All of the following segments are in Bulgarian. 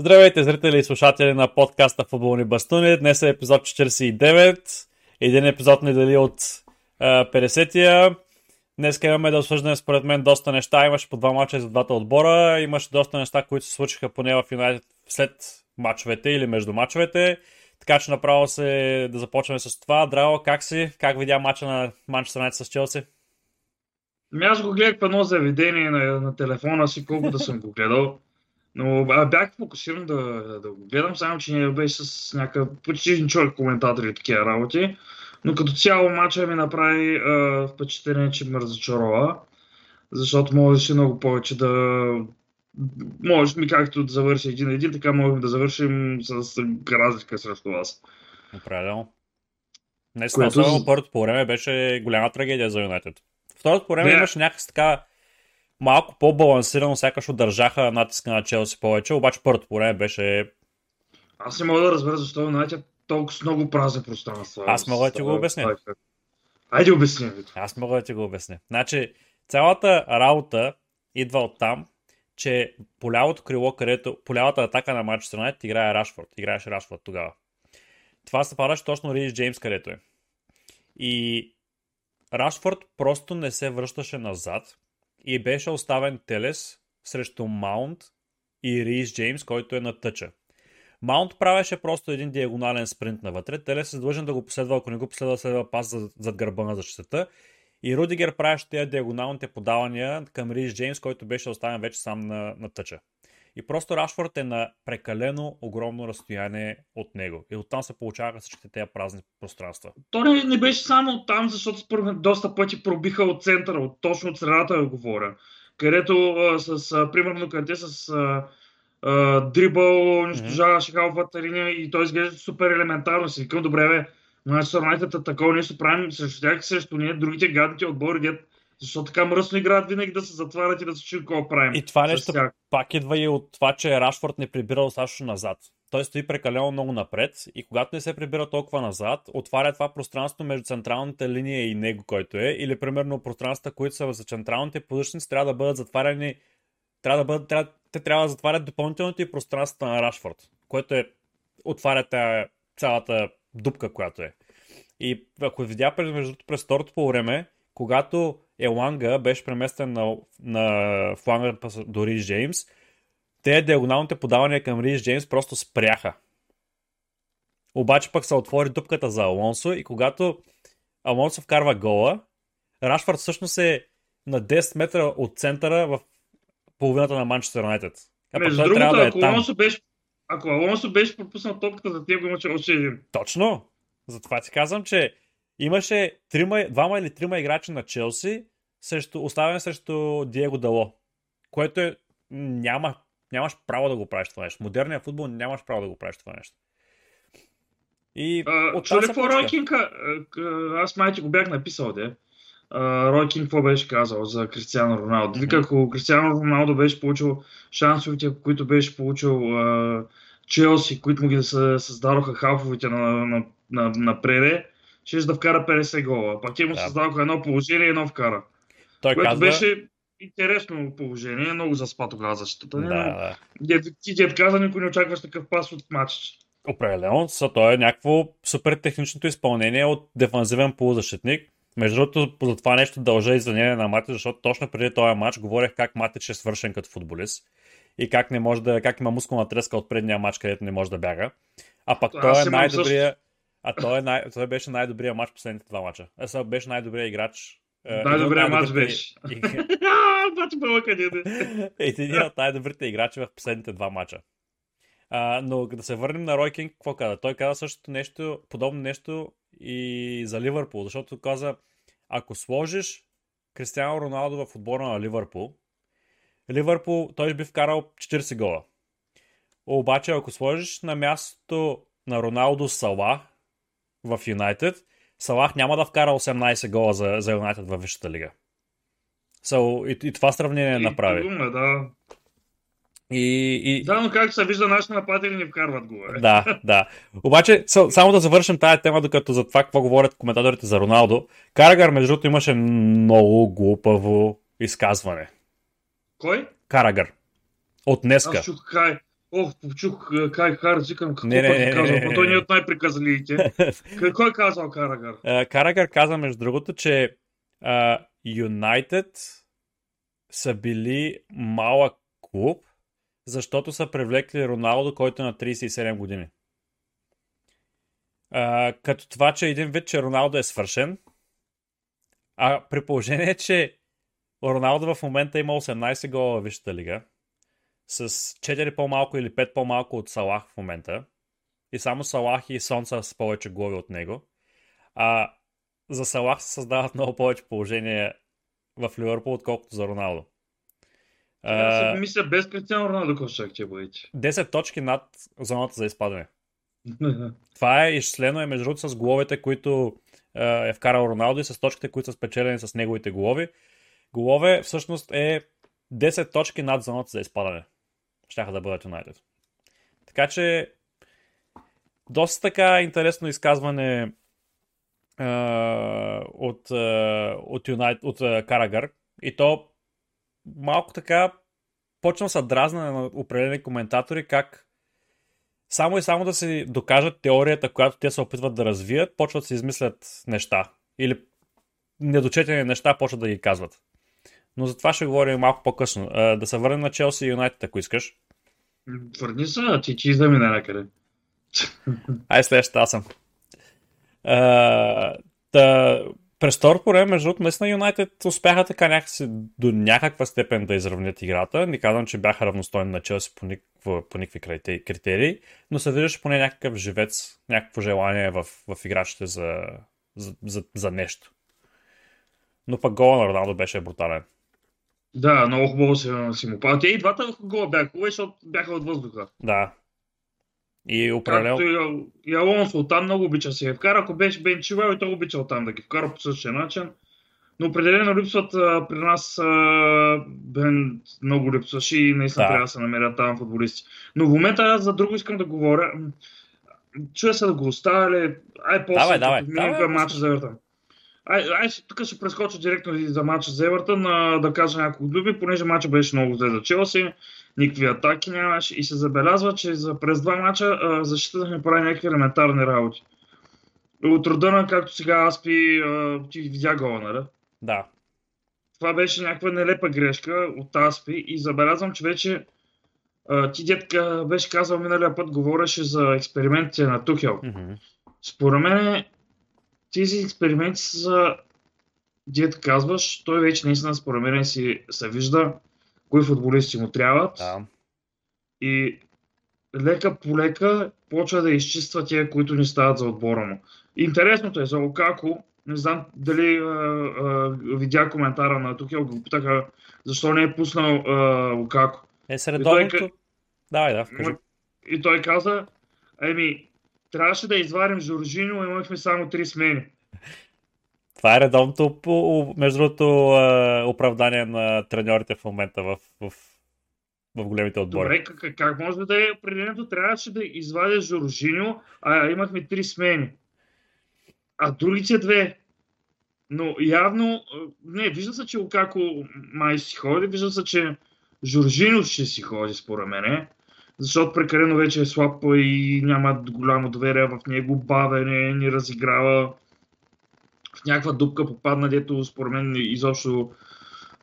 Здравейте, зрители и слушатели на подкаста Футболни бастуни. Днес е епизод 49. Един епизод не дали от 50-я. Днес имаме да обсъждаме според мен доста неща. Имаше по два мача за двата отбора. Имаше доста неща, които се случиха поне в Юнайтед след мачовете или между мачовете. Така че направо се да започваме с това. Драго, как си? Как видя мача на Манчестър Юнайтед с Челси? Ами аз го гледах в едно заведение на, на телефона си, колко да съм го гледал. Но а, бях фокусиран да, да го гледам, само че не беше с някакъв почти човек коментатори и такива работи. Но като цяло матча ми направи а, впечатление, че ме разочарова, защото можеше много повече да... Може ми както да завърши един на един, така можем да завършим с разлика срещу вас. Определено. Не Което... първото по време беше голяма трагедия за Юнайтед. Второто по време имаше някакъв така малко по-балансирано, сякаш удържаха натиска на Челси повече, обаче първото по време беше... Аз не мога да разбера защо Юнайтед толкова много празни пространства. Аз мога да ти го обясня. Айде обясни. Аз мога да ти го обясня. Значи, цялата работа идва от там, че по лявото крило, където по лявата атака на матч Юнайтед играе Рашфорд. Играеше Рашфорд тогава. Това се падаше точно Ридиш Джеймс, където е. И Рашфорд просто не се връщаше назад и беше оставен Телес срещу Маунт и Рис Джеймс, който е на тъча. Маунт правеше просто един диагонален спринт навътре. Телес е длъжен да го последва, ако не го последва, следва пас зад гърба на защитата. И Рудигер правеше тези диагоналните подавания към Рис Джеймс, който беше оставен вече сам на, на тъча. И просто Рашфорд е на прекалено огромно разстояние от него. И оттам се получаваха всичките тези празни пространства. То не, не беше само от там, защото според мен доста пъти пробиха от центъра, от, точно от средата да говоря. Където а, с, а, примерно, къде с а, а, дрибъл унищожаваше mm-hmm. халфата линия и той изглежда супер елементарно. Си викам, добре, бе, Манчестър Юнайтед такова нещо правим срещу тях, срещу ние, другите гадните отбори, дет защо така мръсно играят винаги да се затварят и да се чуят какво правим? И това нещо пак идва и от това, че Рашфорд не прибира достатъчно назад. Той стои прекалено много напред и когато не се прибира толкова назад, отваря това пространство между централната линия и него, който е. Или примерно пространствата, които са за централните позиции, трябва да бъдат затваряни. Трябва да бъдат, трябва, те трябва да затварят допълнителното и пространството на Рашфорд, което е отваря тая, цялата дупка, която е. И ако видя между през второто по време, когато Еланга беше преместен на, на фланга до Рис Джеймс, те диагоналните подавания към Рис Джеймс просто спряха. Обаче пък се отвори дупката за Алонсо и когато Алонсо вкарва гола, Рашфорд всъщност е на 10 метра от центъра в половината на Манчестър Юнайтед. Между другото, да е ако. Алонсо беше, ако Алонсо беше пропуснал топката за тях, имаше още един. Точно. Затова ти казвам, че имаше трима, двама или трима играчи на Челси, срещу, оставен срещу Диего Дало, което е, няма, нямаш право да го правиш това нещо. Модерният футбол нямаш право да го правиш това нещо. И а, от чули какво Ройкинг, аз май го бях написал, де. Ройкинг какво беше казал за Кристиано Роналдо? Вика, ако Кристиано Роналдо беше получил шансовете, които беше получил Челси, които му ги създадоха халфовите на, на, на, на преде, ще да вкара 50 гола. Пак те му да. създадоха едно положение и едно вкара. Той което казва... беше интересно положение, много заспа тогава защитата. Да, да. Дед, ти дед каза, никой не очакваш такъв пас от матч. Определено, са то е някакво супер техничното изпълнение от дефанзивен полузащитник. Между другото, за това нещо дължа извинение на Матич, защото точно преди този матч говорех как Матич е свършен като футболист и как, не може да, как има мускулна треска от предния матч, където не може да бяга. А пък той е най-добрия. Също... А той, е най... той беше най-добрия матч последните два мача. Е, беше най-добрия играч е, Най-добрият мач беше. Бач бълъка къде Един от най-добрите играчи в последните два мача. А, но да се върнем на Рой Кинг, какво каза? Той каза същото нещо, подобно нещо и за Ливърпул, защото каза, ако сложиш Кристиано Роналдо в отбора на Ливърпул, Ливърпул той би вкарал 40 гола. Обаче, ако сложиш на мястото на Роналдо Сала в Юнайтед, Салах няма да вкара 18 гола за, за Юнайтед във Висшата лига. So, и, и това сравнение и, направи. Дума, да. И, и... Да, но как се вижда, нашите нападатели не вкарват гола. Да, да. Обаче, само да завършим тази тема, докато за това какво говорят коментаторите за Роналдо. Карагар, между другото, имаше много глупаво изказване. Кой? Карагар. От днеска. Аз чух. Ох, чух Кай Харц, викам какво не, пък е казал, той не е от най-приказливите. Какво е казал Карагар? Карагар каза, между другото, че Юнайтед са били малък клуб, защото са привлекли Роналдо, който е на 37 години. А, като това, че един вид, че Роналдо е свършен, а при положение, че Роналдо в момента има 18 гола в Висшата лига, с 4 по-малко или 5 по-малко от Салах в момента, и само Салах и Сон са с повече голови от него, а за Салах се създават много повече положения в Ливърпул, отколкото за Роналдо. Аз uh, мисля без Кристиано Роналдо какво ще ще бъдете. 10 точки над зоната за изпадане. Това е изчислено е между другото с головете, които е вкарал Роналдо и с точките, които са спечелени с неговите голови. Голове всъщност е 10 точки над зоната за изпадане. Щяха да бъдат Юнайтед. Така че доста така интересно изказване е, от, е, от, Юнайт, от е, Карагър. И то малко така почна са дразна на определени коментатори как само и само да си докажат теорията, която те се опитват да развият, почват да се измислят неща. Или недочетени неща почват да ги казват. Но за това ще говорим малко по-късно. Да се върнем на Челси и Юнайтед, ако искаш. Твърди се, ти че замина някъде. Ай, следващата аз съм. та, през втор по време, между другото, наистина Юнайтед успяха така някакси до някаква степен да изравнят играта. Не казвам, че бяха равностойни на Челси по, никакво, по никакви критерии, но се виждаше поне някакъв живец, някакво желание в, в играчите за, за, за, за нещо. Но пък гола на Роналдо беше брутален. Да, много хубаво си, си му пада. Те и двата гола бяха хубави, защото бяха от въздуха. Да. И определено... Както и, Алонсо оттам много обича си я вкара. Ако беше Бен Чивел, и той обича оттам да ги вкара по същия начин. Но определено липсват а, при нас а, Бен много липсваше и наистина да. трябва да се намерят там футболисти. Но в момента аз за друго искам да говоря. Чуя се да го оставя ли? Ай, после давай, давай, давай, матча за Евертън. Ай, ай, тук ще прескоча директно за матча за Евертън, да кажа няколко думи, понеже матча беше много зле за Челси никакви атаки нямаше и се забелязва, че за през два мача защитата ми прави някакви елементарни работи. От рода на, както сега Аспи, ти видя гола, нали? Да. Това беше някаква нелепа грешка от Аспи и забелязвам, че вече ти детка беше казал миналия път, говореше за експериментите на Тухел. Mm-hmm. Според мен тези експерименти са, дет казваш, той вече наистина според мен си се вижда кои футболисти му трябват. Да. И лека по лека почва да изчиства тия, които ни стават за отбора му. Интересното е за Лукако, не знам дали а, а, видя коментара на Тухел, го питаха защо не е пуснал а, Лукако. Е, средовното... Той... Давай, да, вкажи. И той каза, еми, трябваше да изварим Жоржино, имахме само три смени. Това е редовното, между другото, оправдание на треньорите в момента в, в, в големите отбори. Добре, как, как може да е определението? Трябваше да извадя Жоржиньо, а имахме три смени. А другите две. Но явно, не, вижда се, че Лукако май си ходи, вижда се, че Жоржино ще си ходи, според мен, защото прекалено вече е слаб и няма голямо доверие в него, бавене, ни разиграва в някаква дупка попадна, дето според мен изобщо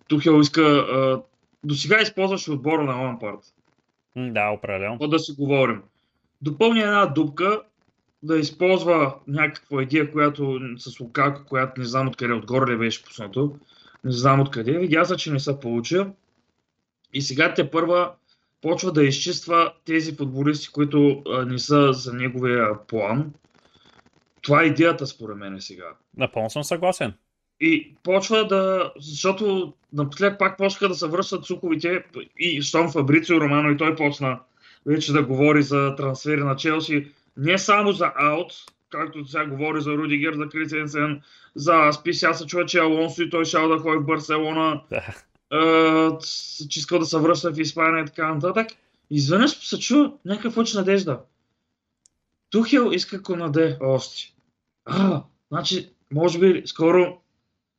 Тухел иска... А, до сега използваше отбора на Лампард. Да, определено. Да си говорим. Допълни една дупка, да използва някаква идея, която с Лукако, която не знам откъде, отгоре ли беше пуснато, не знам откъде, видя се, че не се получи. И сега те първа почва да изчиства тези футболисти, които а, не са за неговия план. Това е идеята според мен сега. Напълно съм съгласен. И почва да, защото напоследък пак почнаха да се връщат суховите и щом Фабрицио Романо и той почна вече да говори за трансфери на Челси, не само за аут, както сега говори за Рудигер, за Крисенсен, за Аспи, сега се чува, че Алонсо и той шал да ходи в Барселона, да. Че искал да се връща в Испания и така нататък. Изведнъж се чува някакъв лъч надежда. Тухел иска Конаде още. А, значи, може би скоро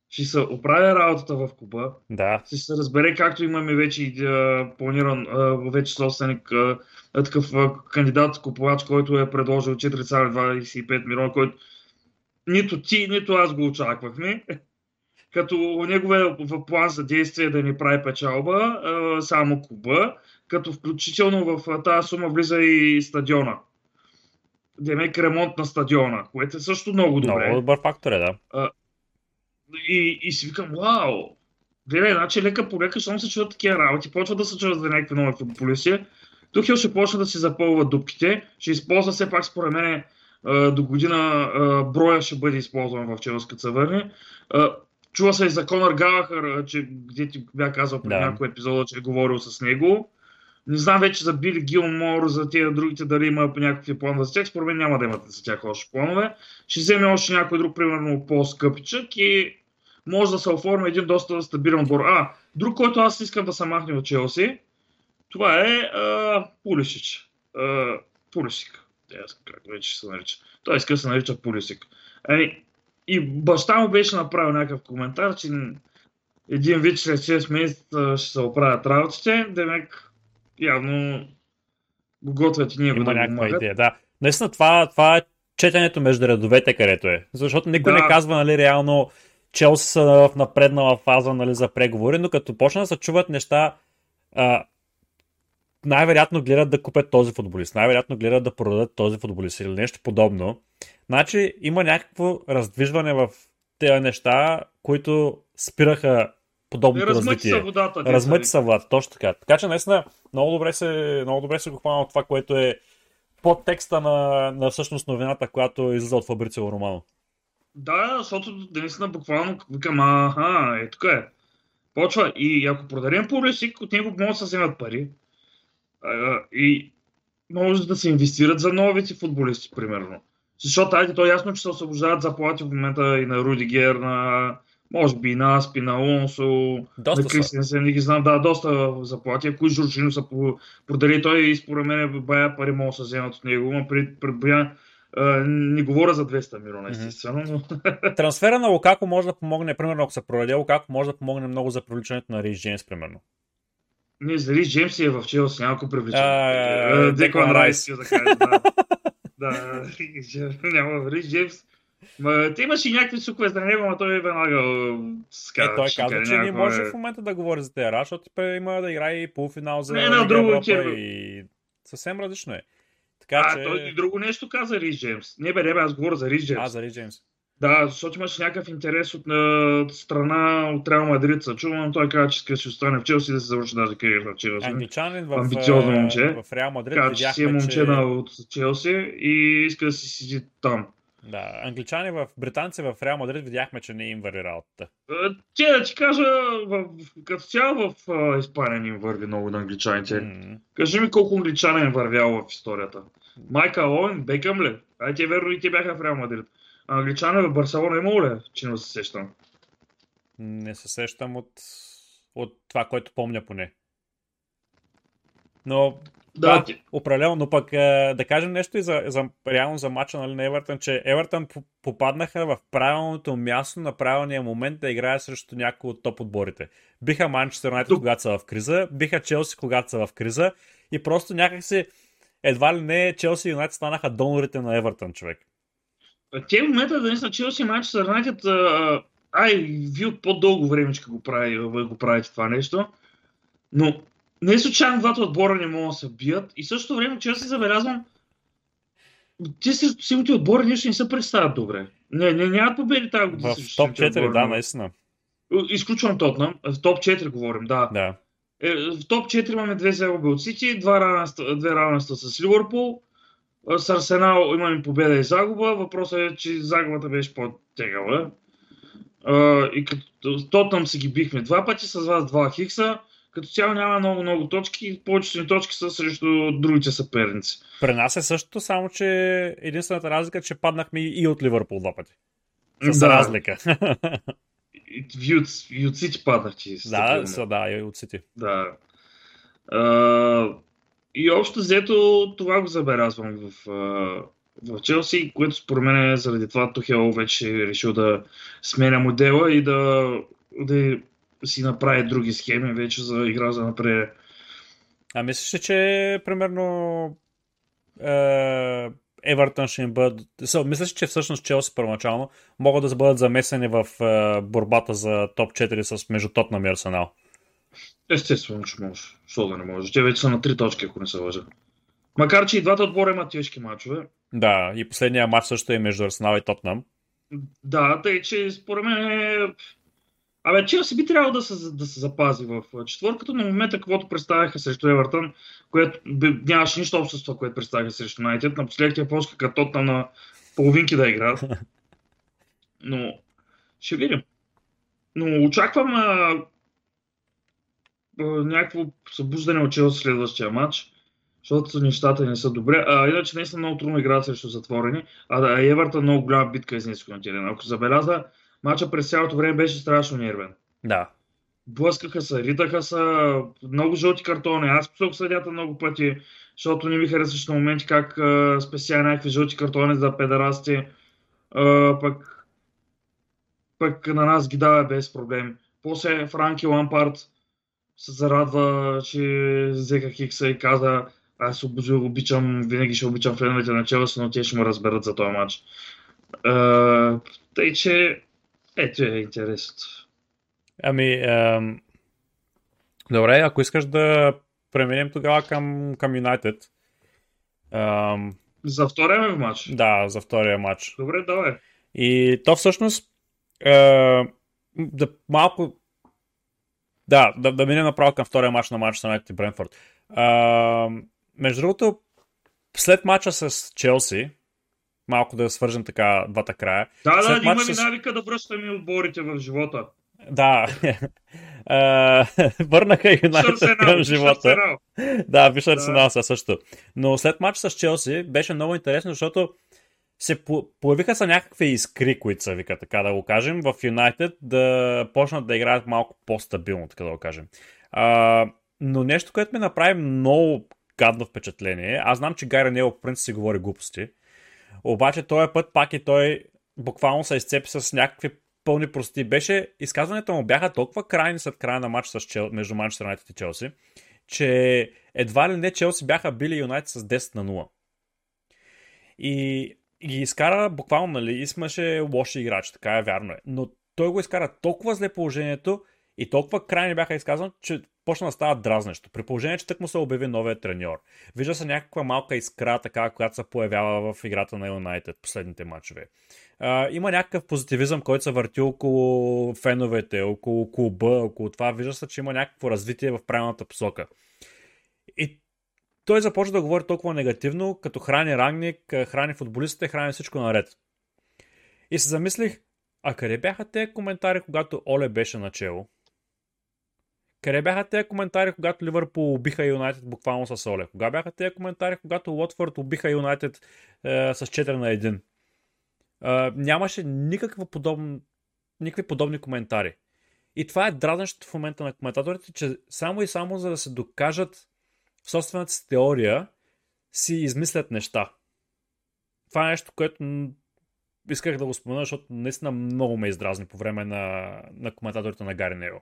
ще се оправя работата в клуба, да. ще се разбере както имаме вече планиран вече собственик, такъв кандидат купувач, който е предложил 4,25 милиона, който нито ти, нито аз го очаквахме. Като неговия план за действие да ни прави печалба, само клуба, като включително в тази сума влиза и стадиона. Демек ремонт на стадиона, което е също много добре. Много добър фактор е, да. И, и си викам, вау, гледай, значи лека по лека, щом се чуват такива работи, почва да се чуват за някакви нови футболисти. Тухил ще почне да си запълва дупките, ще използва все пак според мен до година броя ще бъде използван в Челска се върне. Чува се и за Конър Галахър, че где ти бях казал преди да. някой епизода, че е говорил с него. Не знам вече за Били Гилмор, за тези другите, дали има някакви планове за тях. Според мен няма да имат за тях още планове. Ще вземе още някой друг, примерно по-скъпичък и може да се оформи един доста стабилен отбор. А, друг, който аз искам да се махне от Челси, това е а, Пулишич. А, Пулисик. Как вече се нарича. Той иска да се нарича Пулисик. Ами, и баща му беше направил някакъв коментар, че един вид след 6 месеца ще се оправят работите. Демек, явно го готвят и ние Има го да някаква идея, да. Наистина това, това е четенето между редовете, където е. Защото никой да. не казва, нали, реално Челси са в напреднала фаза нали, за преговори, но като почна да се чуват неща, а, най-вероятно гледат да купят този футболист, най-вероятно гледат да продадат този футболист или нещо подобно. Значи има някакво раздвижване в тези неща, които спираха подобното Размъти развитие. Са водата, Размъти са водата, точно така. Така че наистина много добре се, много добре се го хвана това, което е под текста на, на всъщност новината, която излиза от Фабрицио Романо. Да, защото наистина буквално викам, аха, е тук е. Почва и ако продадем по от него могат да се вземат пари. И може да се инвестират за новите футболисти, примерно. Защото, айде, то е ясно, че се освобождават заплати в момента и на Рудигер, на може би на Аспи, на Алонсо, доста на Кристенсен, не ги знам, да, доста заплати. Ако и Жоржино са продали, той и според мен бая пари могат да се вземат от него, но при, при, при, не говоря за 200 милиона, естествено. Но... Трансфера на Лукако може да помогне, примерно, ако се продаде Лукако, може да помогне много за привличането на Рейс Джеймс, примерно. Не, Рейс Джеймс е в Челси, няколко привличане. Деклан Райс, да да. няма Рейс Джеймс. Ма, те имаше и някакви сукове за него, но той веднага ска, Е, той каза, че не може в момента да говори за тези защото има да играе и полуфинал за не, не, друго, и съвсем различно е. Така, а, че... той и друго нещо каза Рис Джеймс. Не бе, не бе, аз говоря за Рис Джеймс. А, за Рис Джеймс. Да, защото имаше някакъв интерес от на страна от Реал Мадрид. Се чува, но той каза, че иска да си остане в Челси да се завърши даже кариера в Челси. Англичанин в, Амбициозно момче. в Реал Мадрид. Каза, че си е момче че... от Челси и иска да си седи там. Да, англичани в британци в Реал Мадрид видяхме, че не им върви работата. Те да ти кажа, в, като цяло в uh, Испания им върви много на англичаните. Mm-hmm. Кажи ми колко англичани им вървяло в историята. Майка Оуен, Бекъм ли? Ай, те верно и те бяха в Реал Мадрид. Англичани в Барселона имало ли? Че не се сещам. Не се сещам от, от това, което помня поне. Но да, да определено, но пък е, да кажем нещо и за, за реално за мача нали, на Евертън, че Евертън попаднаха в правилното място на правилния момент да играе срещу някои от топ отборите. Биха Манчестър Юнайтед, когато са в криза, биха Челси, когато са в криза и просто някакси едва ли не Челси и Юнайтед станаха донорите на Евертън, човек. Те в момента да не са Челси и Манчестър Юнайтед, ай, вие от по-дълго време го, прави, го правите това нещо, но не е случайно двата отбора не могат да се бият и същото време, че аз си забелязвам, те срещу силните отбори нещо не се представят добре. Не, не нямат победи тази година. В топ 4, отбори, да, наистина. Изключвам Тотнам. В топ 4 говорим, да. да. Е, в топ 4 имаме две загуби от Сити, две равенства с Ливърпул. С Арсенал имаме победа и загуба. Въпросът е, че загубата беше по-тегава. И като Тотнам си ги бихме два пъти, с вас два хикса като цяло няма много-много точки. Повечето ни точки са срещу другите съперници. При нас е същото, само че единствената разлика е, че паднахме и от Ливърпул два пъти. С да. разлика. И от, Сити паднахте. Да, са, да, и от Сити. Да. А, и общо взето това го забелязвам в, в Челси, което според мен е заради това Тухел вече е решил да сменя модела и да, да си направи други схеми вече за игра за напред. А мислиш ли, че примерно е, Евертън ще им бъдат... Мислиш, че всъщност Челси първоначално могат да бъдат замесени в е, борбата за топ 4 с между Тотнам и Арсенал? Естествено, че може. Що да не може? Те вече са на три точки, ако не се лъжа. Макар, че и двата отбора имат тежки мачове. Да, и последния матч също е между Арсенал и Тотнам. Да, тъй че според мен е... Абе, Челси би трябвало да се, да се запази в четвърката, но в момента, каквото представяха срещу Евертън, което нямаше нищо общо с това, което представяха срещу Найтед, напоследък тя полска като Тотнам на половинки да играят. Но ще видим. Но очаквам някакво събуждане от Челси следващия матч защото нещата не са добре. А, иначе наистина много трудно играят срещу затворени. А да, Еверта много голяма битка изнесоха на терена. Ако забеляза, матча през цялото време беше страшно нервен. Да. Блъскаха се, ритаха се, много жълти картони. Аз посок съдята много пъти, защото не ми харесваше на моменти как спеся някакви жълти картони за педерасти. А, пък, пък на нас ги дава без проблем. После Франки Лампард се зарадва, че взеха хикса и каза аз обичам, винаги ще обичам феновете на Челси, но те ще ме разберат за този матч. тъй, че ето е интересното. Ами, ам... добре, ако искаш да преминем тогава към, към Юнайтед. Ам... За втория ми матч? Да, за втория матч. Добре, давай. И то всъщност е, да малко да, да, да минем направо към втория матч на матч на Юнайтед и Бренфорд. Между другото, след мача с Челси, малко да свържем така двата края. Да, след да, има с... навика да връщаме отборите в живота. Да. Върнаха Юнайтед към живота. Да, виж Арсенал да. също. Но след матч с Челси беше много интересно, защото се появиха са някакви искри, които са, вика, така да го кажем, в Юнайтед да почнат да играят малко по-стабилно, така да го кажем. А, но нещо, което ми направи много гадно впечатление. Аз знам, че Гари Нело по принцип си говори глупости. Обаче този път пак и той буквално се изцепи с някакви пълни прости. Беше, изказването му бяха толкова крайни след края на матч с Чел, между Манчестър Юнайтед и Челси, че едва ли не Челси бяха били Юнайтед с 10 на 0. И ги изкара буквално, нали, искаше лоши играчи, така е вярно е. Но той го изкара толкова зле положението и толкова крайни бяха изказани, че почна да става дразнещо. При положение, че тък му се обяви новия треньор. Вижда се някаква малка искра, така, която се появява в играта на Юнайтед последните матчове. Има някакъв позитивизъм, който се върти около феновете, около клуба, около това. Вижда се, че има някакво развитие в правилната посока. И той започва да говори толкова негативно, като храни Рангник, храни футболистите, храни всичко наред. И се замислих, а къде бяха те коментари, когато Оле беше начело? Къде бяха тези коментари, когато Ливърпул убиха Юнайтед буквално с Оле? Кога бяха тези коментари, когато Уотфорд убиха Юнайтед е, с 4 на 1? Е, нямаше никаква подобна, никакви подобни коментари. И това е дразнещото в момента на коментаторите, че само и само за да се докажат в собствената си теория, си измислят неща. Това е нещо, което исках да го спомена, защото наистина много ме издразни по време на, на коментаторите на Гари Нео.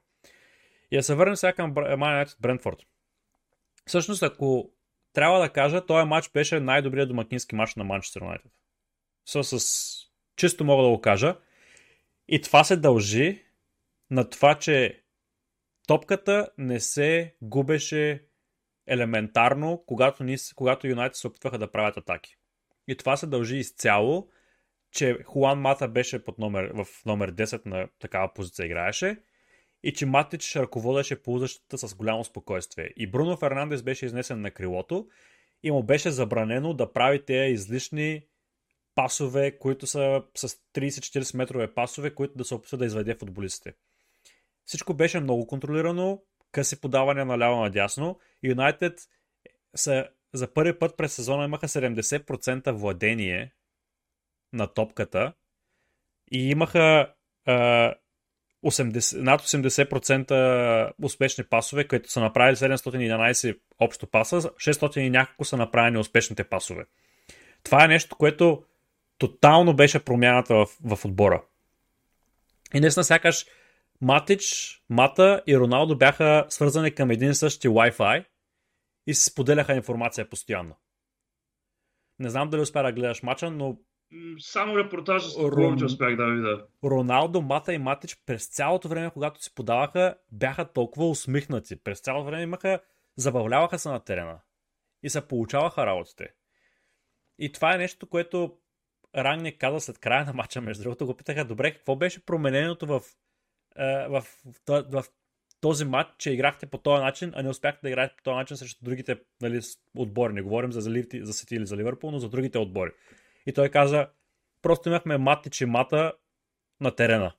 И да се върнем сега към Man Брентфорд. Всъщност, ако трябва да кажа, този матч беше най-добрият домакински матч на Манчестър Юнайтед. С, с чисто мога да го кажа. И това се дължи на това, че топката не се губеше елементарно, когато, ни, когато Юнайтед се опитваха да правят атаки. И това се дължи изцяло, че Хуан Мата беше под номер, в номер 10 на такава позиция играеше и че Матич ръководеше полузащата с голямо спокойствие. И Бруно Фернандес беше изнесен на крилото и му беше забранено да прави тези излишни пасове, които са с 30-40 метрове пасове, които да се опитва да изведе футболистите. Всичко беше много контролирано, къси подавания наляво надясно. Юнайтед са за първи път през сезона имаха 70% владение на топката и имаха 80, над 80% успешни пасове, които са направили 711 общо паса, 600 и няколко са направени успешните пасове. Това е нещо, което тотално беше промяната в, в отбора. И наистина сякаш Матич, Мата и Роналдо бяха свързани към един и същи Wi-Fi и се споделяха информация постоянно. Не знам дали успя да гледаш мача, но само репортажа с Рон... успях да видя. Роналдо, Мата и Матич през цялото време, когато си подаваха, бяха толкова усмихнати. През цялото време имаха, забавляваха се на терена. И се получаваха работите. И това е нещо, което Рангник каза след края на матча, между другото, го питаха, добре, какво беше промененото в, в, в, в този матч, че играхте по този начин, а не успяхте да играете по този начин срещу другите нали, отбори. Не говорим за, за, за Сити или за Ливърпул, но за другите отбори. И той каза, просто имахме матич и мата на терена.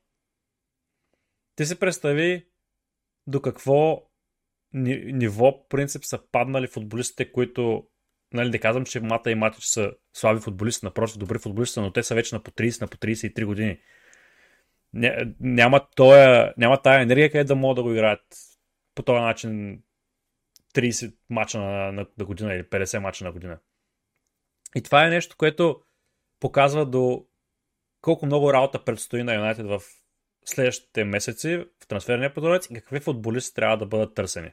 Ти си представи до какво ниво, принцип, са паднали футболистите, които, нали, не казвам, че Мата и Матич са слаби футболисти, напротив, добри футболисти, но те са вече на по 30, на по 33 години. Няма, тоя, няма тая енергия, къде да могат да го играят по този начин 30 мача на, на, на година или 50 мача на година. И това е нещо, което показва до колко много работа предстои на Юнайтед в следващите месеци в трансферния прозорец и какви футболисти трябва да бъдат търсени.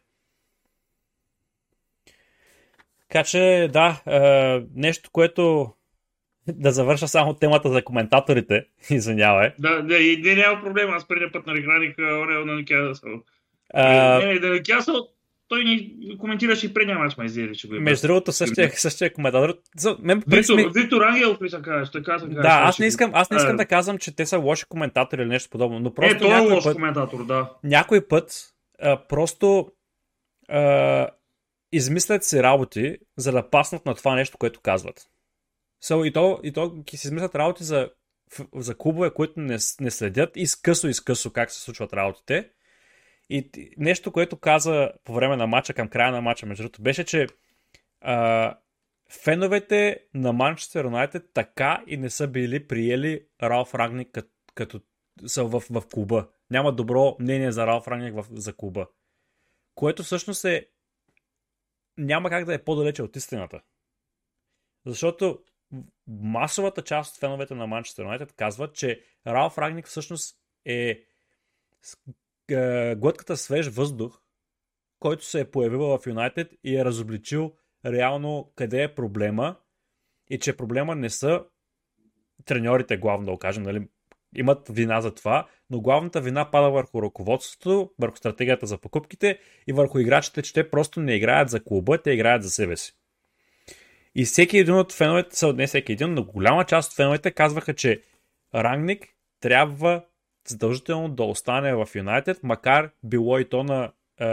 Така че, да, е, нещо, което да завърша само темата за коментаторите, извинявай. Да, да, и не, няма проблем, аз преди път нариграних Орео на Никясъл. Не, не, да той ни коментираше и предния мач, май изяли, че го е. Между другото, същия, същия коментатор. За, мен, Виктор, ми... Виктор Ангел, какви са кажеш? Той каза, да, аз не искам, аз не искам да казвам, че те са лоши коментатори или нещо подобно. Но просто е, той е лош път, коментатор, да. Някой път а, просто а, измислят си работи, за да паснат на това нещо, което казват. So, и то, и то си измислят работи за, за клубове, които не, не следят изкъсо, изкъсо как се случват работите и нещо, което каза по време на матча, към края на матча, между другото, беше, че а, феновете на Манчестър Юнайтед така и не са били приели Ралф Рагник като, като са в, в клуба. Няма добро мнение за Ралф Рагник в, за клуба. Което всъщност е няма как да е по-далече от истината. Защото масовата част от феновете на Манчестър Юнайтед казват, че Ралф Рагник всъщност е е, глътката свеж въздух, който се е появил в Юнайтед и е разобличил реално къде е проблема и че проблема не са треньорите, главно да го кажем, нали, имат вина за това, но главната вина пада върху ръководството, върху стратегията за покупките и върху играчите, че те просто не играят за клуба, те играят за себе си. И всеки един от феновете, не всеки един, но голяма част от феновете казваха, че Рангник трябва задължително да остане в Юнайтед, макар било и то на, е,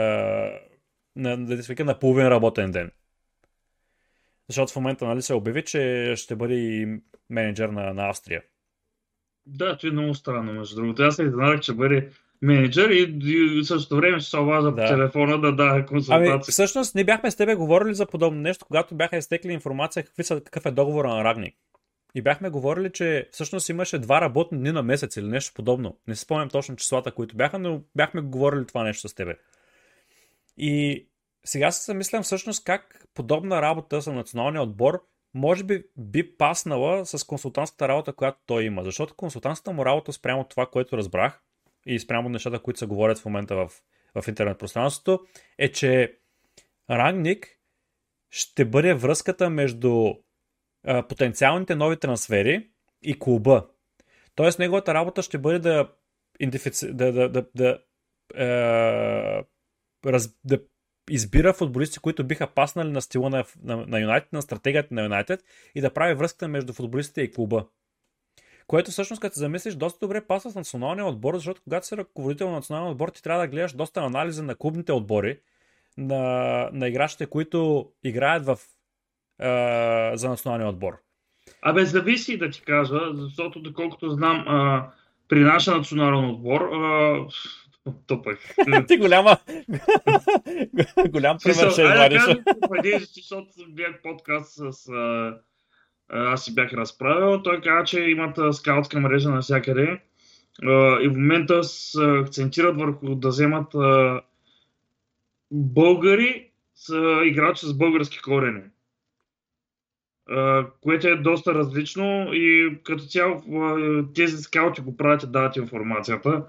на, на, на половин работен ден. Защото в момента нали, се обяви, че ще бъде и менеджер на, на Австрия. Да, това е много странно, между другото. Аз се изненадах, че бъде менеджер и, и същото време ще се обажда да. по телефона да даде консултация. Ами, всъщност, не бяхме с тебе говорили за подобно нещо, когато бяха изтекли информация какви са, какъв е договора на Рагник. И бяхме говорили, че всъщност имаше два работни дни на месец или нещо подобно. Не си спомням точно числата, които бяха, но бяхме говорили това нещо с тебе. И сега се замислям всъщност как подобна работа за националния отбор може би би паснала с консултантската работа, която той има. Защото консултантската му работа спрямо това, което разбрах и спрямо нещата, които се говорят в момента в, в интернет пространството, е, че Рангник ще бъде връзката между а, потенциалните нови трансфери и клуба. Тоест, неговата работа ще бъде да, идентифици... да, да, да, да, е, раз... да избира футболисти, които биха паснали на стила на, на, на Юнайтед, на стратегията на Юнайтед и да прави връзката между футболистите и клуба. Което всъщност, като се замислиш, доста добре пасва с националния отбор, защото когато си ръководител на националния отбор, ти трябва да гледаш доста анализа на клубните отбори, на, на играчите, които играят в а, за националния отбор? Абе, зависи да ти кажа, защото доколкото знам, а, при нашия национален отбор, а, то пък. Ти голяма. Голям пример ще извадиш. Защото бях подкаст с. А, аз си бях разправил. Той каза, че имат скаутска мрежа навсякъде. И в момента се акцентират върху да вземат българи с играчи с български корени което е доста различно и като цяло тези скаути го правят и дават информацията.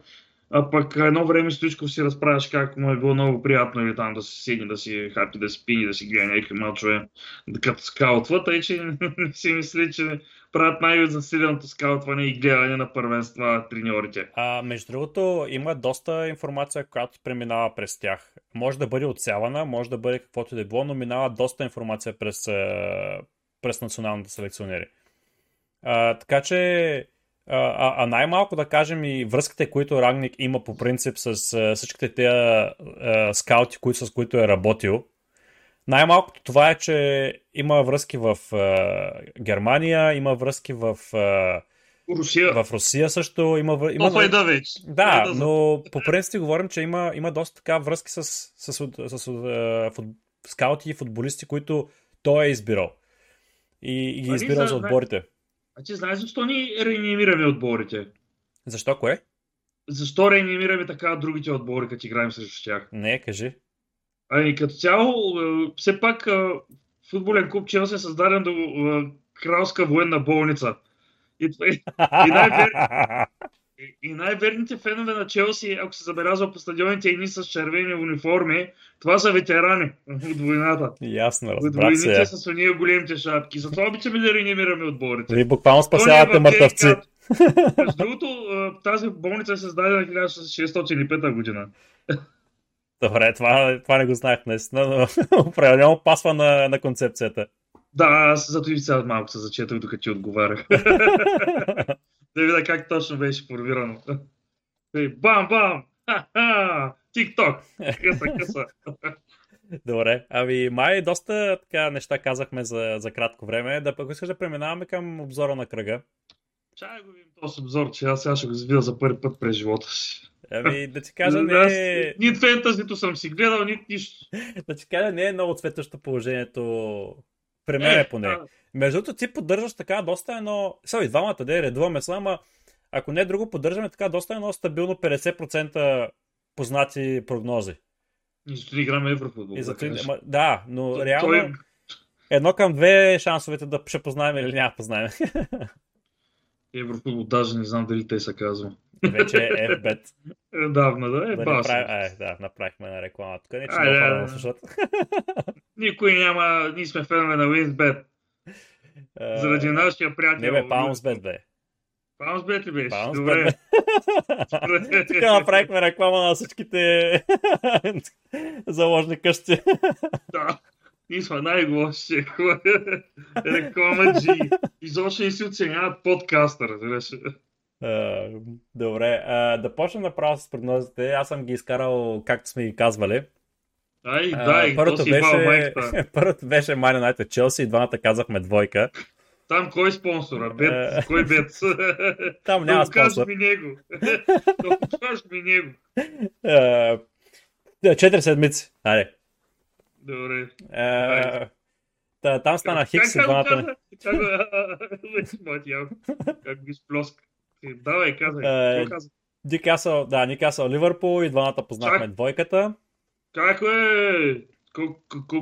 А пък едно време Стоичков си разправяш как му е било много приятно или там да се седне, да си хапи, да спи, да си гледа някакви мачове, да като скаутва, тъй че не си мисли, че правят най-засиленото скаутване и гледане на първенства треньорите. А, между другото, има доста информация, която преминава през тях. Може да бъде отсявана, може да бъде каквото и да е било, но минава доста информация през, през националните селекционери. А, така че а, а най-малко да кажем и връзките, които Рагник има по принцип с а, всичките тези скаути, които, с които е работил. Най-малкото това е, че има връзки в а, Германия, има връзки в а, Русия. В Русия също има. има О, да, вече. Да, но по принцип говорим, че има, има доста така връзки с, с, с, с, с фут, скаути и футболисти, които той е избирал. И, и ги е избирал за отборите. А ти знаеш защо ни реанимираме отборите? Защо кое? Защо реанимираме така другите отбори, като играем срещу тях? Не, кажи. Ами като цяло, е, все пак е, футболен клуб Челси е създаден до е, кралска военна болница. И, и, и най и най-верните фенове на Челси, ако се забелязва по стадионите едни с червени униформи, това са ветерани от войната. Ясно, разбира От войните с уния големите шапки. Затова обичаме да реанимираме отборите. Вие буквално спасявате мъртъвци. Между другото, тази болница е създадена 1605 година. Добре, това, това не го знаех наистина, но определено пасва на, на концепцията. Да, аз зато и сега малко се зачетах, докато ти отговарях да видя как точно беше формирано. Бам, бам! Тик-ток! Къса, къса. Добре, ами май доста така неща казахме за, за кратко време. Да, ако искаш да преминаваме към обзора на кръга. Чай го видим този обзор, че аз сега ще го видя за първи път през живота си. Ами, да ти кажа, не е... Нито фентазито съм си гледал, нито нищо. да ти кажа, не е много цветащо положението. При мен е, поне. Между другото, ти поддържаш така доста едно... Сега и двамата, да редуваме се, ама ако не друго, поддържаме така доста едно стабилно 50% познати прогнози. И зато играме Еврофутбол. И зато... да, да, но То, реално... Той... Едно към две шансовете да ще познаем или няма познаем. Еврофутбол даже не знам дали те се казва. Вече е FBET. Давна, да, е да направи... е, да, направихме на реклама. Тук не, че Ай, да, да слушат. Никой няма, ние сме фенове на WinBet. Заради нашия приятел. Не бе, Паунсбет бе. Паунсбет ли беше? Добре. Тук направихме реклама на всичките заложни къщи. да. Ние сме най-лоши. Реклама G. Изобщо не си оценяват подкаста, разбираш. Uh, добре, uh, да почнем направо с прогнозите. Аз съм ги изкарал както сме ги казвали. Ай, дай, първото, беше, първото беше Man United Chelsea и двамата казахме двойка. Там кой е спонсора? Бет, uh, кой бет? Там няма спонсор. ми него. да ми него. Uh, четири седмици. Айде. Добре. Uh, та, там стана Хикс и двамата. Как ги сплоска. Давай, казай. Никасъл, да, Никасъл Ливърпул и двамата познахме двойката. Как е?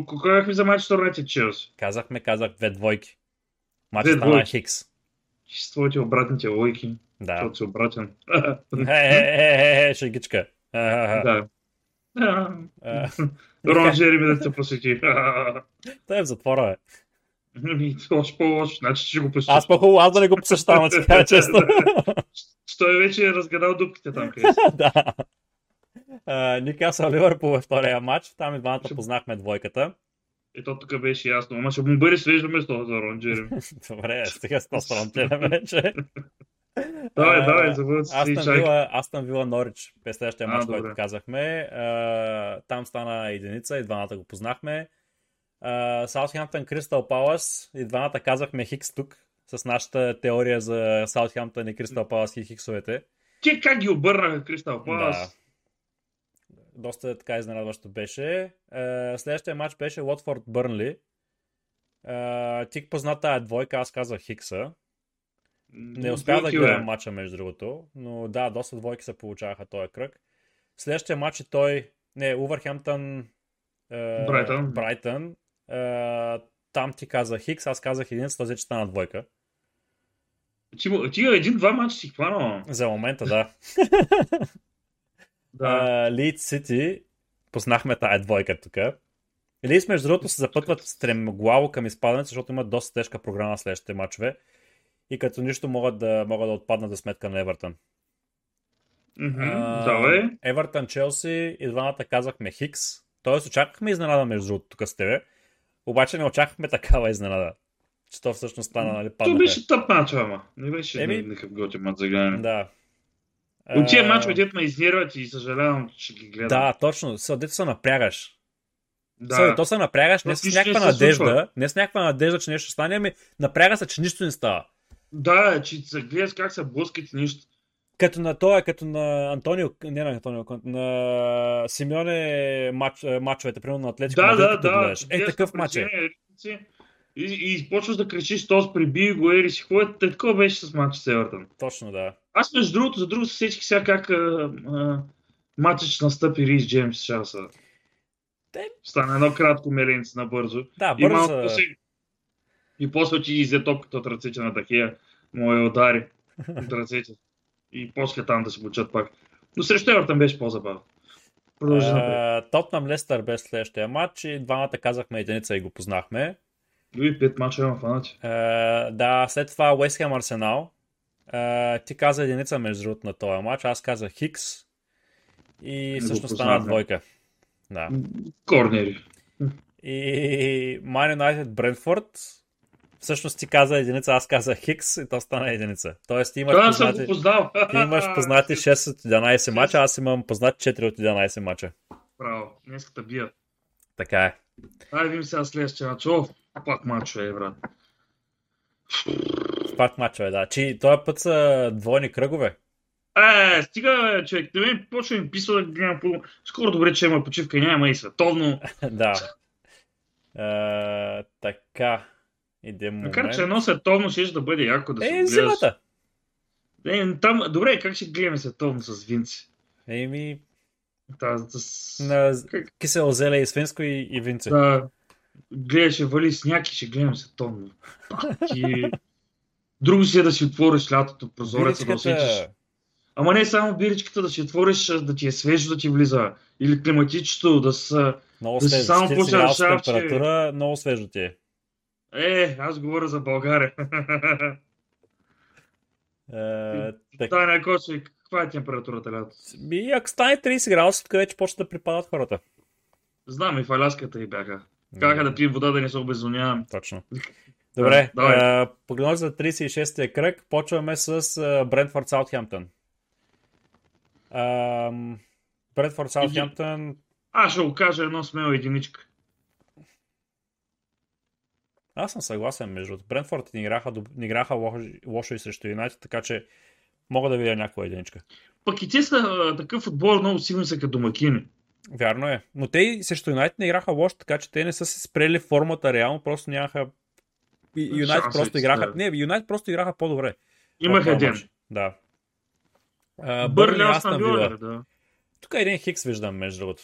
Кога ми за матч Торнете Челси? Казахме, казах две двойки. Матчът стана Хикс. С твоите обратните лойки. Да. Защото си обратен. Е, е, е, е, шегичка. Да. Рон Джереми да се посети. Той е в затвора, е. Ми, още по-лошо. Значи ще го посещавам. Аз по-хубаво, аз да не го посещавам, ти кажа честно. Той вече е разгадал дупките там, къде Да. Никасъл Ливърпул е втория матч. Там и двамата познахме двойката. Ето тук беше ясно. Ама ще му бъде свежда место за Рон Джереми. Добре, стига с това Рон вече. Давай, давай, Астън Вила, Астън Вила Норич, през следващия матч, който казахме. там стана единица и двамата го познахме. Саутхемптън Кристал Палас и двамата казахме Хикс тук с нашата теория за Саутхемптън и Кристал Палас и Хиксовете. Те как ги обърнаха Кристал Палас? Да. Доста така изненадващо беше. следващия матч беше Уотфорд Бърнли. Ти позна тая двойка, аз казах Хикса. Не успя да гледам матча, между другото, но да, доста двойки се получаваха този кръг. Следващия матч е той, не, Увърхемптън Брайтън. Брайтън. там ти каза Хикс, аз казах единица, този че стана двойка. Ти, ти един-два мача си хванал. За момента, да. да. Лид Сити, познахме тая двойка тук. Лидс, между другото, се запътват стремглаво към изпадането, защото имат доста тежка програма следващите мачове. И като нищо могат да, могат да отпаднат за сметка на Евертън. Mm-hmm, Давай. Евертън, Челси и двамата казахме Хикс. Тоест очаквахме изненада между другото тук с тебе. Обаче не очаквахме такава изненада. Че то всъщност стана, нали, паднаха. То беше тъп мач, ама. Не беше Еми... никакъв готин мач за гледане. Да. От тия мачове, дето ме изнервят и съжалявам, че ги гледам. Да, точно. Дето се напрягаш. Да. Съде, то се напрягаш не с някаква надежда, не с някаква надежда, че нещо ще стане, ами напряга се, че нищо не става. Да, че се гледаш как се блъскат нищо. Като на това, като на Антонио, не на Антонио, на Симеоне матч, мачовете, примерно на Атлетико. Да, да, да. Гледаш. Е, такъв матч е. И, и почваш да кричиш, този приби го, ери си хубаво. Такова беше с матча с Евертън. Точно, да. Аз между другото, за друго се сетих сега как а, а, матчът настъпи Рис Джеймс Шанса. Те... Стана едно кратко меленце набързо. Да, бързо. И, малко, и после ти изе топката от ръцете на такива, му я удари от ръцете. И после там да се получат пак. Но срещу Евертън беше по-забавно. Продължи напред. Тотнам Лестър без следващия матч и двамата казахме единица и го познахме. Дори пет мача имам фанати. да, след това Уест Хем Арсенал. ти каза единица между другото на този матч, аз казах Хикс и всъщност стана двойка. Да. Корнери. И Man United Брентфорд. Всъщност ти каза единица, аз казах Хикс и то стана единица. Тоест ти имаш, да, познати, ти имаш познати 6 от 11 мача, аз имам познати 4 от 11 мача. Право, днес бия. Така е. Айде видим сега следващия мач. О, пак мачове, брат. Пак мачове, да. Чи, този път са двойни кръгове. Е, стига, човек, да ми почва ми писва да гледам по... Скоро добре, че има почивка и няма и световно. да. Uh, така. Момент. Макар, че едно световно ще да бъде яко да се Е, зимата. Е, там, добре, как ще гледаме световно с винци? Еми... Та, с... На как... кисело зеле и свинско и, и винце. Да. Гледаше вали сняг и ще гледам световно. Ти... Друго си е да си отвориш лятото прозореца, да усетиш Ама не само биричката да си отвориш, да ти е свежо да ти влиза. Или климатичното, да са... Много да свежо. Само почва да температура, че... много свежо ти е. Е, аз говоря за България. Е, так... Тая Кочи, каква е температурата лято? И ако стане 30 градуса, къде вече почва да припадат хората. Знам, и в Аляската и бяха. Кака да пием вода, да не се обезонявам. Точно. Добре, да, погледнах за 36-я кръг. Почваме с Брентфорд Саутхемптън. Бредфорд Саутхемптън. Аз ще го кажа едно смело единичка. Аз съм съгласен между Брентфорд не играха, не играха лошо, лошо и срещу Юнайтед, така че мога да видя някоя единичка. Пък и те са такъв отбор, много сигурно са като домакини. Вярно е. Но те срещу Юнайтед не играха лошо, така че те не са се спрели формата реално, просто нямаха Юнайтед просто играха. Да. Не, Юнайтед просто играха по-добре. Имаха един. Да. Бърли на Вила. Да. Тук един Хикс виждам, между другото.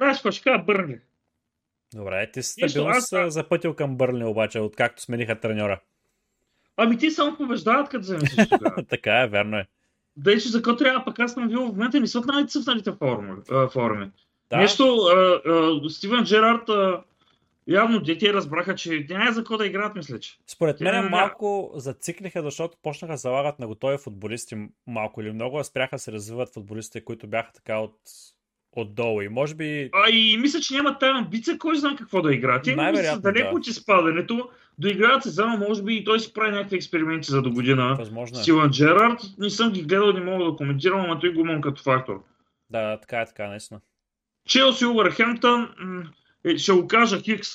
Аз ще кажа Бърли. Добре, ти стабилно аз... са запътил към Бърли, обаче, откакто смениха треньора. Ами ти само побеждават, като тогава. така е, верно е. Да, че за какво трябва пък аз съм бил в момента не са най-цъфналите форми. Да. Нещо, а, а, Стивен Джерард а, Явно дете разбраха, че няма за какво да играят, мисля, че. Според мен малко зациклиха, защото почнаха залагат на готови футболисти малко или много, а спряха се развиват футболистите, които бяха така от отдолу и може би... А и мисля, че няма тая амбиция, кой знае какво да играят. Те мисля, далеко да. че спадането, доиграят сезона, може би и той си прави някакви експерименти за до година. Възможно е. Стивен Джерард, не съм ги гледал, не мога да коментирам, но той го имам като фактор. Да, така е, така, наистина. Челси Увърхемптън, е, ще го кажа Хикс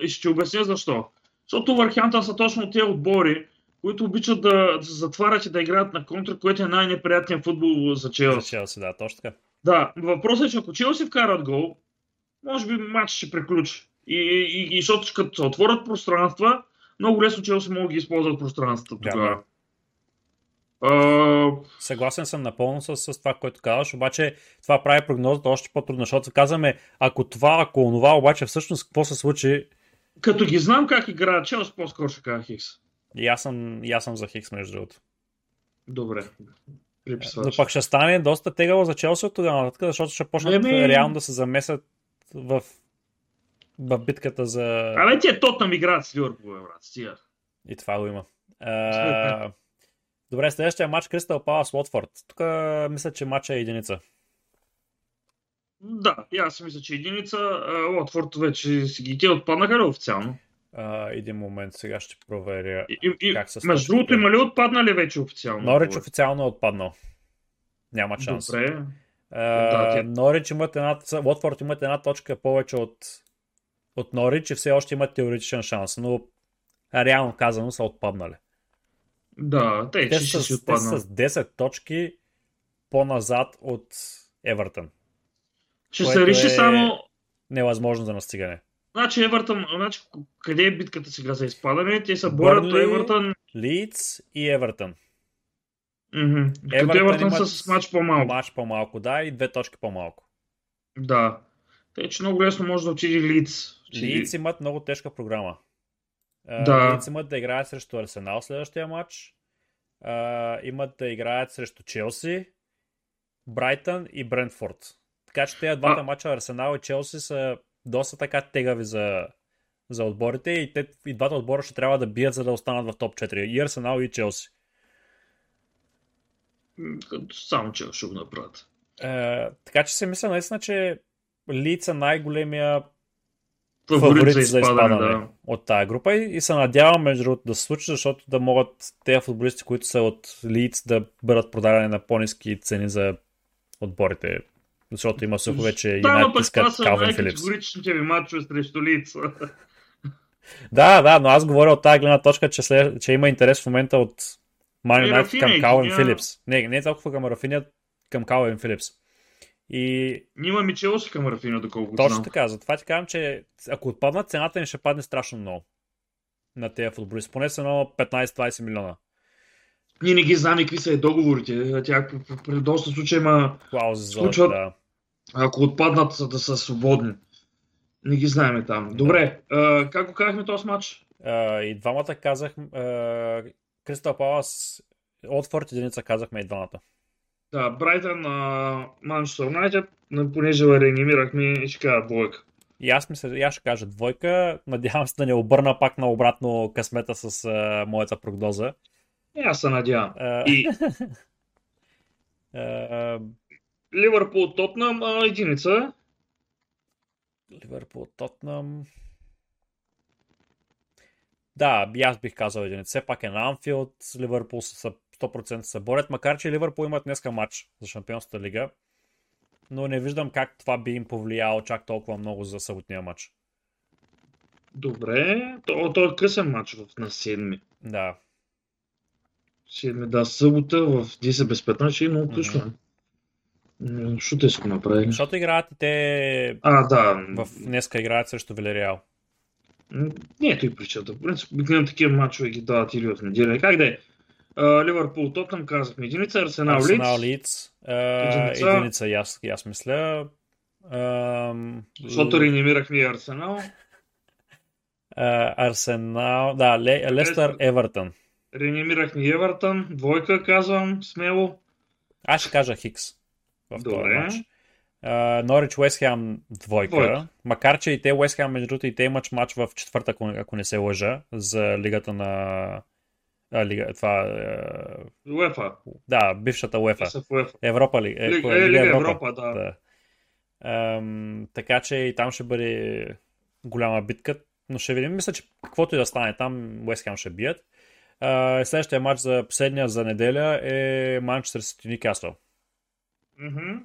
и ще обясня защо. Защото Върхянтън са точно тези отбори, които обичат да, се затварят и да играят на контра, което е най-неприятният футбол за Челси. За Челси, да, точно така. Да, въпросът е, че ако Челси вкарат гол, може би матч ще приключи. И, и, и защото като се отворят пространства, много лесно Челси могат да ги използват пространствата тогава. Uh... Съгласен съм напълно с, с това, което казваш, обаче това прави прогнозата още по-трудно, защото казваме, ако това, ако онова, обаче всъщност какво се случи. Като ги знам как играят Челс, по-скоро ще кажа Хикс. И аз съм, и аз съм за Хикс, между другото. Добре. Приписваш. Но пак ще стане доста тегаво за Челси от тогава нататък, защото ще почнат Еми... реално да се замесят в, в битката за... Абе, тия Тотнам играят с Ливърпул, брат, стига. И това го има. А... Добре, следващия матч Кристал Палас Лотфорд. Тук мисля, че матча е единица. Да, и аз мисля, че единица. Лотфорд вече си ги те отпаднаха ли официално? А, един момент, сега ще проверя и, и, как се Между другото, има ли отпаднали вече официално? Норич официално е отпаднал. Няма шанс. Добре. А, да, тя... Норич имат една, Уотфорд имат една точка повече от, от Норич и все още имат теоретичен шанс, но реално казано са отпаднали. Да, те, те, ще с, те с 10 точки по-назад от Евертън. Ще се реши е само... Невъзможно за настигане. Значи Евертън, значи, къде е битката сега за изпадане? Те са борят Бърли, Евертън. Лидс и Евертън. Mm-hmm. Като Евертън са с матч по-малко. Матч по-малко, да, и две точки по-малко. Да. Тъй, че много лесно може да отиде Лидс. Лидс имат много тежка програма. Да. Лидс имат да играят срещу Арсенал следващия матч. Имат да играят срещу Челси, Брайтън и Брентфорд. Така че тези двата а... мача Арсенал и Челси са доста така тегави за, за отборите и, те, и двата отбора ще трябва да бият, за да останат в топ 4. И Арсенал и Челси. Само че ще го направят. Е, така че се мисля наистина, че Лица най-големия фаворит, за изпадане, да. от тази група и, и се надявам между другото да се случи, защото да могат тези футболисти, които са от Лиц да бъдат продадени на по-низки цени за отборите защото има слухове, че Юнайтед искат Калвин Филипс. категоричните ви матчове срещу лица. да, да, но аз говоря от тази гледна точка, че, след, че има интерес в момента от Ман Юнайтед към Калвин Филипс. Не, не е толкова към Рафиня, към Калвин Филипс. И... Нима ми Челси към Рафиня, доколко Точно знам. така, затова ти казвам, че ако отпаднат, цената ни ще падне страшно много на тези футболисти. Поне са 15-20 милиона. Ние не ги знаме какви са и договорите. Тя при доста случаи има Клаузи случват, да. ако отпаднат да са свободни. Не ги знаем там. Добре, да. а, как го казахме този матч? А, и двамата казах, Кристал Палас, Отфорд единица казахме и двамата. Да, Брайтън на Манчестър Юнайтед, понеже реанимирахме, ще кажа двойка. И аз мисля, аз ще кажа двойка. Надявам се да не обърна пак на обратно късмета с а, моята прогноза. Аз се надявам. И... Ливърпул Тотнам единица. Ливърпул Тотнам. Да, аз бих казал единица. Все пак е на Анфилд. Ливърпул са 100% се борят, макар че Ливърпул имат днеска матч за Шампионската лига. Но не виждам как това би им повлияло чак толкова много за съботния матч. Добре, то, то е късен матч на седми. Да. Ще ми да събота в 10 без 15 ще е много късно. Mm-hmm. Що те са направили? Защото играят и те... А, да. В днеска играят срещу Вилереал. Не е той причата. В принцип, обикновено такива мачове ги дават или в неделя. Как да е? Ливърпул Тотнам казахме единица, Арсенал Лиц. Арсенал Лиц. Единица, единица аз, аз мисля. Защото реанимирахме и Арсенал. Арсенал, да, Лестър Евертън. Реанимирахме Евертън, двойка казвам, смело. Аз ще кажа Хикс в Добре. този матч. Норич Уестхем двойка, двойка. Макар, че и те Уестхем, между другото, и те имат матч в четвърта, ако, не се лъжа, за лигата на... А, лига, това... УЕФА. Да, бившата УЕФА. Европа ли? Е, Лига, е, Лига Европа, Европа да. да. Ам, така че и там ще бъде голяма битка, но ще видим. Мисля, че каквото и да стане там, Уестхем ще бият. Uh, следващия матч за последния за неделя е Манчестър Сити Никасъл. Mm-hmm.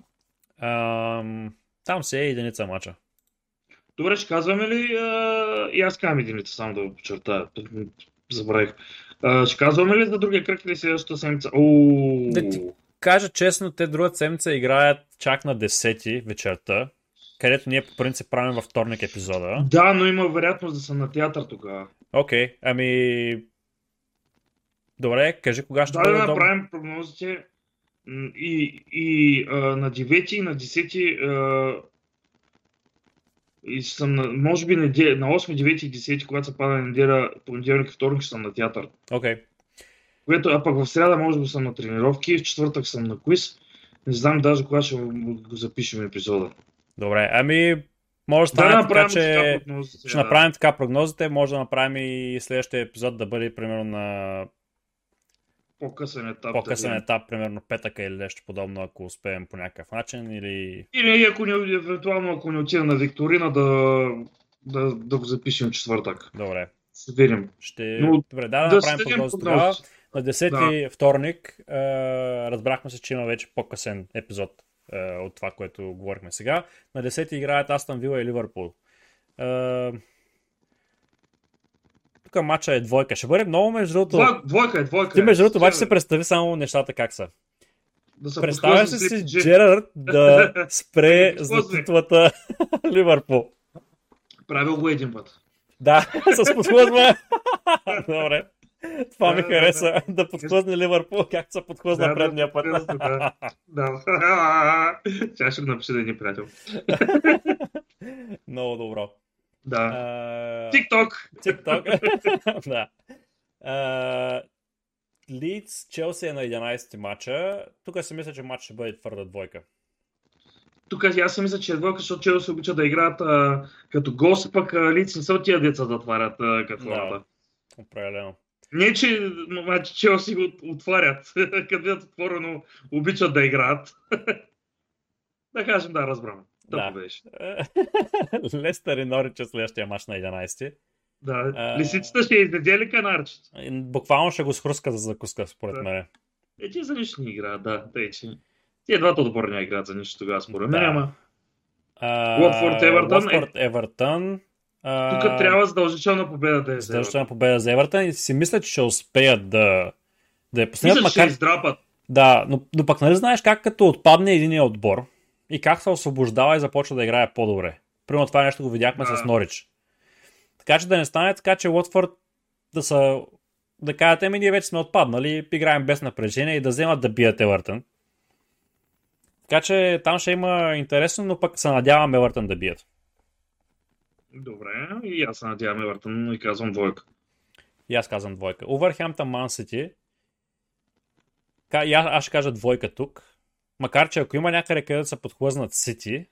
Там се е единица матча. Добре, ще казваме ли uh, и аз казвам единица, само да подчертая. Забравих. Uh, ще казваме ли за другия кръг или следващата седмица? Да ти кажа честно, те другата седмица играят чак на 10 вечерта, където ние по принцип правим във вторник епизода. Да, но има вероятност да са на театър тогава. Окей, okay. ами Добре, кажи кога ще да, бъде да направим прогнозите и, и а, на 9 и на 10 а, и съм на, може би на, на 8, 9 и 10, когато се пада неделя, понеделник и вторник, ще съм на театър. Окей. Okay. Което, а пък в среда може би съм на тренировки, в четвъртък съм на квиз. Не знам даже кога ще го запишем епизода. Добре, ами може да стане така, че ще да. направим така прогнозите, може да направим и следващия епизод да бъде примерно на по-късен етап. По-късен да етап, примерно петъка или нещо подобно, ако успеем по някакъв начин. Или, или ако не, евентуално ако не отида на Викторина, да, да, да го запишем четвъртък. Добре. Ще видим. Ще... Но, Добре, да, да направим прогноз тогава. На 10 да. вторник е, разбрахме се, че има вече по-късен епизод е, от това, което говорихме сега. На 10 играят Астан Вила и Ливърпул. Е, тук матча е двойка. Ще бъде много между другото. Двойка е, двойка. Ти е. между другото обаче се представи само нещата как са. Да Представяш ли си Джерард да спре за титлата Ливърпул? Правил го един път. Да, с подхлъзма. Добре. Това ми хареса, да подхлъзне Ливърпул, както се подхлъзна да, предния път. Да, да. Сега ще го напиша да ни приятел. Много добро. Да. Тикток. Тикток. да. Лидс, Челси е на 11 матча. Тук си мисля, че матч ще бъде твърда двойка. Тук аз си мисля, че е двойка, защото Челси обича да играят а, като гост, пък Лидс не са от тия деца да отварят а, като да, определено. Не, че значи, Челси го отварят, видят отворено, обичат да играят. да кажем, да, разбрам. Да. беше. Лестър и Норич е следващия мач на 11. Да, а... лисицата ще издаде ли канарчето? Буквално ще го схруска за закуска, според да. мен. Е, ти за нищо не играят, да. Тъй, че... Тия двата отбора не играят за нищо тогава, според мен, да. ама... Уотфорд Евертън. Уотфорд Евертън. Тук трябва задължителна победа да е Задължителна победа за Евертън и си мисля, че ще успеят да, да я постигнат. Мисля, макар... ще издрапат. Да, но, но пък нали знаеш как като отпадне един отбор и как се освобождава и започва да играе по-добре. Примерно това нещо го видяхме да. с Норич. Така че да не стане така, че Уотфорд да са да кажат, еми ние вече сме отпаднали, играем без напрежение и да вземат да бият Евертън. Така че там ще има интересно, но пък се надявам Евертън да бият. Добре, и аз се надявам Евертън и казвам двойка. И аз казвам двойка. Увърхемптън Ман Сити. Аз ще кажа двойка тук. Макар, че ако има някъде където са подхлъзнат Сити,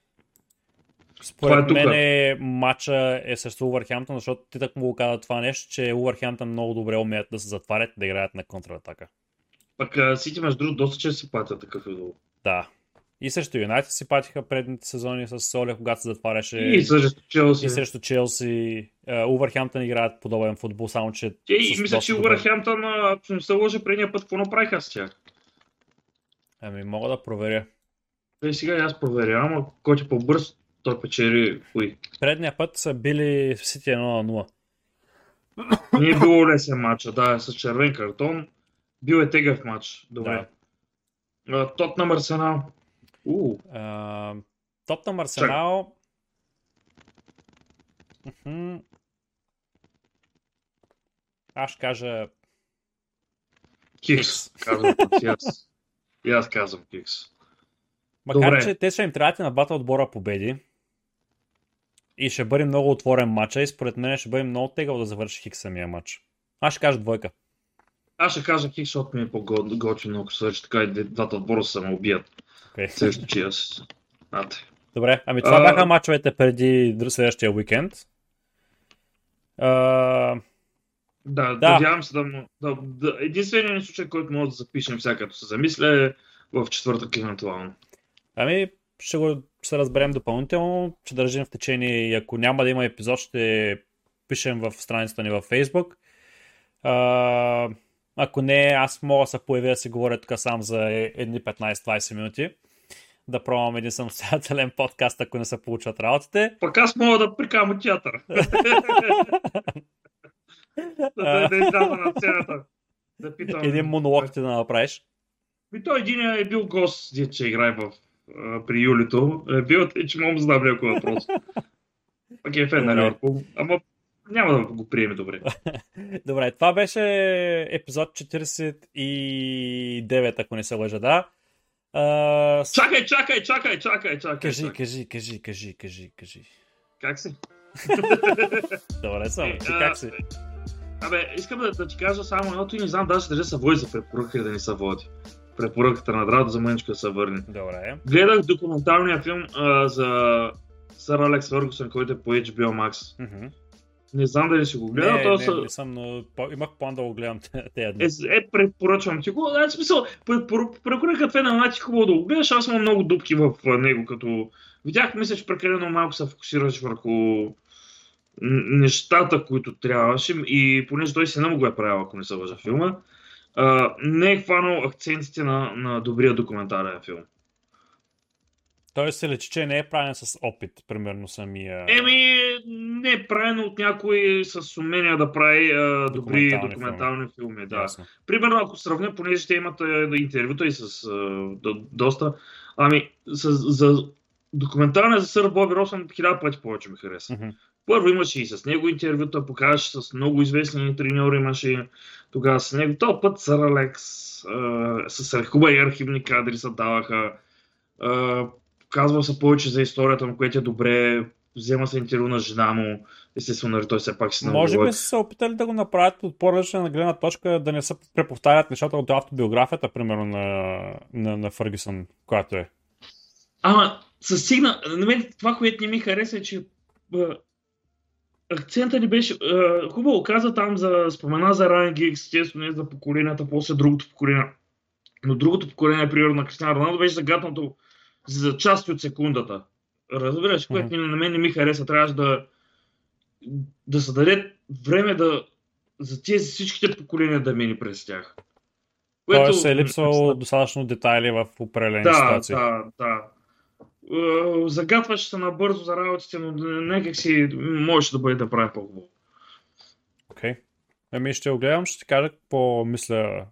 според е мен е, матча е срещу Увърхемптън, защото ти так му го каза това нещо, че Увърхемптън много добре умеят да се затварят и да играят на контратака. Пък Сити, между другото, доста често си патят такъв идол. Да. И срещу Юнайтед си патиха предните сезони с Соля, когато се затваряше. И срещу Челси. И срещу Челси. Увърхемптън играят подобен футбол, само че. И мисля, че Увърхемптън, ако не се лъжа предния път, какво направиха с тях? Ами мога да проверя. Е, сега аз проверявам, ако който е по-бърз, той печели кои. Предния път са били в Сити 1 на 0. Не е било лесен матч, да, с червен картон. Бил е тегъв матч. Добре. Да. Тот на Арсенал. Топ на Арсенал. Аз ще кажа Кикс. Казвам, и аз казвам Кикс. Макар, Добре. че те ще им трябват на бата отбора победи. И ще бъде много отворен матча и според мен ще бъде много тегъл да завърши Хикс самия матч. Аз ще кажа двойка. Аз ще кажа Хикс, защото ми е по-готино, ако свърши така и двата отбора се ме убият. Okay. Също че аз. Добре, ами това а... бяха мачовете преди следващия уикенд. А... Да, да, надявам се да, да, да единственият случай, който може да запишем сега като се замисля е в четвъртък евентуално. Ами, ще го ще разберем допълнително, ще държим в течение и ако няма да има епизод, ще пишем в страницата ни във Facebook. А, ако не, аз мога да се появя да си говоря тук сам за едни 15-20 минути. Да пробвам един самостоятелен подкаст, ако не се получат работите. Пък аз мога да прикам от театър. да, да изляза на сцената. Да питам. Един монолог ти да направиш. И той един е бил гост, че играе в, при Юлито. Е бил, че мога да знам някой въпрос. Пък е фен на Ливърпул. Ама няма да го приеме добре. добре, това беше епизод 49, ако не се лъжа, да. Uh, чакай, чакай, чакай, чакай, чакай. Кажи, чакай. кажи, кажи, кажи, кажи, кажи. Как си? Добре съм, е, ти как си? Абе, искам да, да ти кажа само едното и не знам дали ще държа са води за препоръка или да ни са води. Препоръката на Драдо за мъничко да се върне. Добре. Гледах документалния филм а, за сър Алекс Фъргусън, който е по HBO Max. Mm-hmm. Не знам дали си го гледал. Не, не, са... не съм, но имах план да го гледам тези дни. Е, е, препоръчвам ти го. Да, смисъл, препоръката това е на Нати хубаво да го гледаш. Аз имам много дупки в него, като видях, мисля, че прекалено малко се фокусираш върху нещата, които трябваше и понеже той си не му го е правил, ако не се лъжа филма, а, не е хванал акцентите на, на добрия документален филм. Той се лечи, че не е правен с опит, примерно самия. Еми, не е правен от някой с умения да прави а, добри документални, документални филми. филми. Да. Ясно. Примерно, ако сравня, понеже те имат интервюта и с а, доста, ами, с, за документалния за сър Боби Росън хиляда пъти повече ми хареса. Mm-hmm. Първо имаше и с него интервюта, покажеше с много известни треньори, имаше тогава с него. Този път Сър Алекс, с хубави архивни кадри се даваха. казва се повече за историята му, което е добре. Взема се интервю на жена му. Естествено, нали, той все пак си Може би са се опитали да го направят от по-различна гледна точка, да не се преповтарят нещата от автобиографията, примерно на, на, на Фъргисън, която е. Ама, със стигна, на мен това, което не ми хареса е, че акцента ни беше е, хубаво каза там за спомена за Райан Гигс, естествено не за поколенията, после другото поколение. Но другото поколение, примерно на Кристиан Роналдо, беше загатнато за части от секундата. Разбираш, което mm-hmm. на мен не ми хареса. Трябваше да, да се даде време да за тези всичките поколения да мини през тях. Което... Тоест е липсвало достатъчно детайли в определени да, ситуации. Да, да. Е, загатваш се набързо за работите, но някак си можеш да бъде да прави по-хубаво. Окей. Okay. Ами ще го гледам, ще ти кажа какво мисля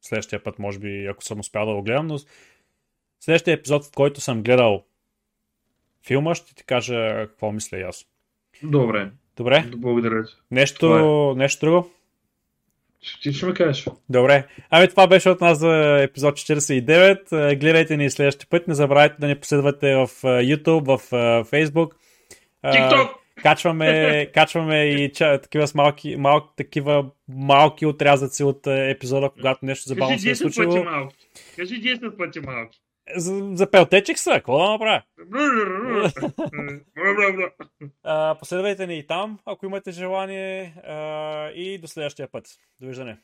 следващия път, може би, ако съм успял да го гледам, но следващия епизод, в който съм гледал филма, ще ти кажа какво мисля и аз. Добре. Добре. Благодаря. Нещо, е. нещо друго? Ти ще ме кажеш. Добре. Ами това беше от нас за епизод 49. Е, гледайте ни следващия път. Не забравяйте да ни последвате в е, YouTube, в е, Facebook. TikTok! Качваме, качваме и ча, такива, малки, малки, такива малки отрязъци от епизода, когато нещо забавно се е случило. Кажи 10 пъти малки. Кажи 10 пъти малки. За, за пелтечих са, какво да направя? последвайте ни и там, ако имате желание. и до следващия път. Довиждане.